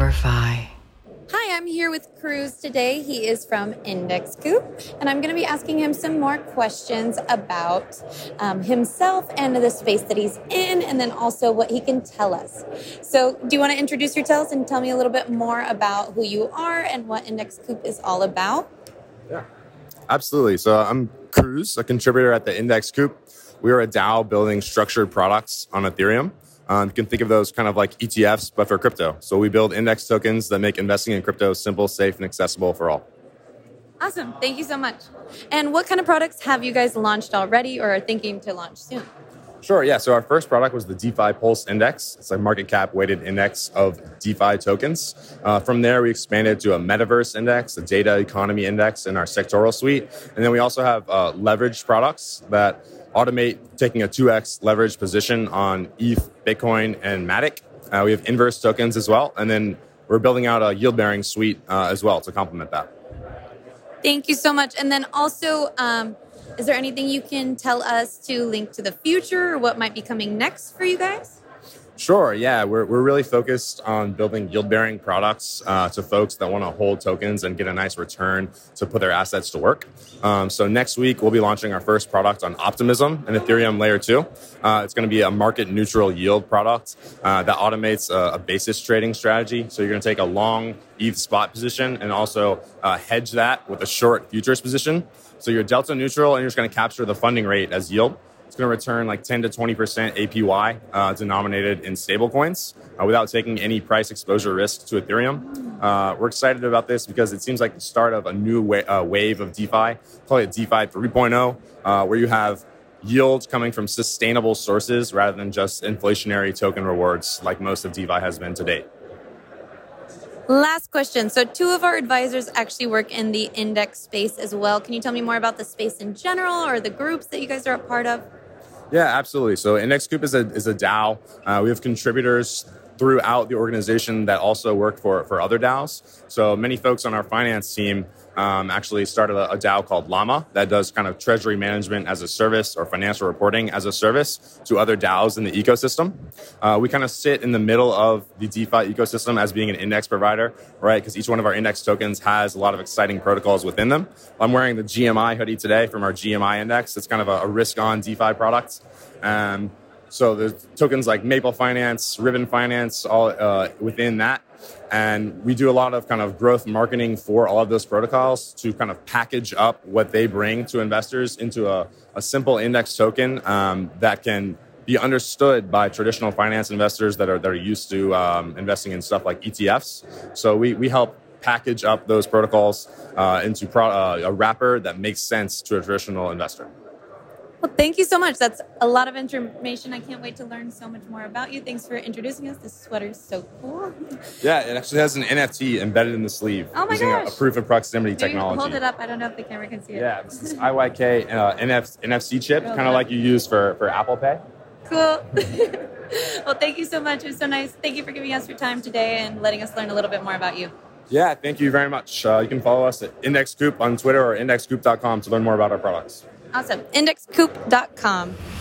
Number five. Hi, I'm here with Crews today. He is from Index Coop, and I'm going to be asking him some more questions about um, himself and the space that he's in, and then also what he can tell us. So, do you want to introduce yourselves and tell me a little bit more about who you are and what Index Coop is all about? Yeah, absolutely. So, I'm Crews, a contributor at the Index Coop. We are a DAO building structured products on Ethereum. Um, you can think of those kind of like ETFs, but for crypto. So we build index tokens that make investing in crypto simple, safe, and accessible for all. Awesome. Thank you so much. And what kind of products have you guys launched already or are thinking to launch soon? Sure, yeah. So our first product was the DeFi Pulse Index. It's a market cap weighted index of DeFi tokens. Uh, from there, we expanded to a metaverse index, a data economy index in our sectoral suite. And then we also have uh, leveraged products that automate taking a 2x leverage position on ETH, Bitcoin, and Matic. Uh, we have inverse tokens as well. And then we're building out a yield bearing suite uh, as well to complement that. Thank you so much. And then also, um, is there anything you can tell us to link to the future or what might be coming next for you guys? Sure. Yeah, we're, we're really focused on building yield bearing products uh, to folks that want to hold tokens and get a nice return to put their assets to work. Um, so next week we'll be launching our first product on Optimism and Ethereum Layer Two. Uh, it's going to be a market neutral yield product uh, that automates a, a, basis trading strategy. So you're going to take a long ETH spot position and also uh, hedge that with a short futures position. So you're delta neutral and you're just going to capture the funding rate as yield. It's going to return like 10 to 20% APY uh, denominated in stablecoins uh, without taking any price exposure risk to Ethereum. Uh, we're excited about this because it seems like the start of a new wa- uh, wave of DeFi, call it DeFi 3.0, uh, where you have yields coming from sustainable sources rather than just inflationary token rewards like most of DeFi has been to date. Last question. So, two of our advisors actually work in the index space as well. Can you tell me more about the space in general or the groups that you guys are a part of? Yeah, absolutely. So Index Coop is a, is a DAO. Uh, we have contributors throughout the organization that also work for, for other DAOs. So many folks on our finance team um, actually started a, a, DAO called Llama that does kind of treasury management as a service or financial reporting as a service to other DAOs in the ecosystem. Uh, we kind of sit in the middle of the DeFi ecosystem as being an index provider, right? Because each one of our index tokens has a lot of exciting protocols within them. I'm wearing the GMI hoodie today from our GMI index. It's kind of a, a risk on DeFi product. Um, so there's tokens like Maple Finance, Ribbon Finance, all uh, within that. And we do a lot of kind of growth marketing for all of those protocols to kind of package up what they bring to investors into a, a simple index token um, that can be understood by traditional finance investors that are, that are used to um, investing in stuff like ETFs. So we, we help package up those protocols uh, into pro- uh, a wrapper that makes sense to a traditional investor. Well, thank you so much. That's a lot of information. I can't wait to learn so much more about you. Thanks for introducing us. This sweater is so cool. Yeah, it actually has an NFT embedded in the sleeve oh my using gosh. A, a proof of proximity Maybe technology. Hold it up. I don't know if the camera can see it. Yeah, this is IYK uh, NF, NFC chip, kind of like you use for, for Apple Pay. Cool. well, thank you so much. It was so nice. Thank you for giving us your time today and letting us learn a little bit more about you. Yeah, thank you very much. Uh, you can follow us at Index Coop on Twitter or indexcoop.com to learn more about our products. Awesome. Indexcoop.com.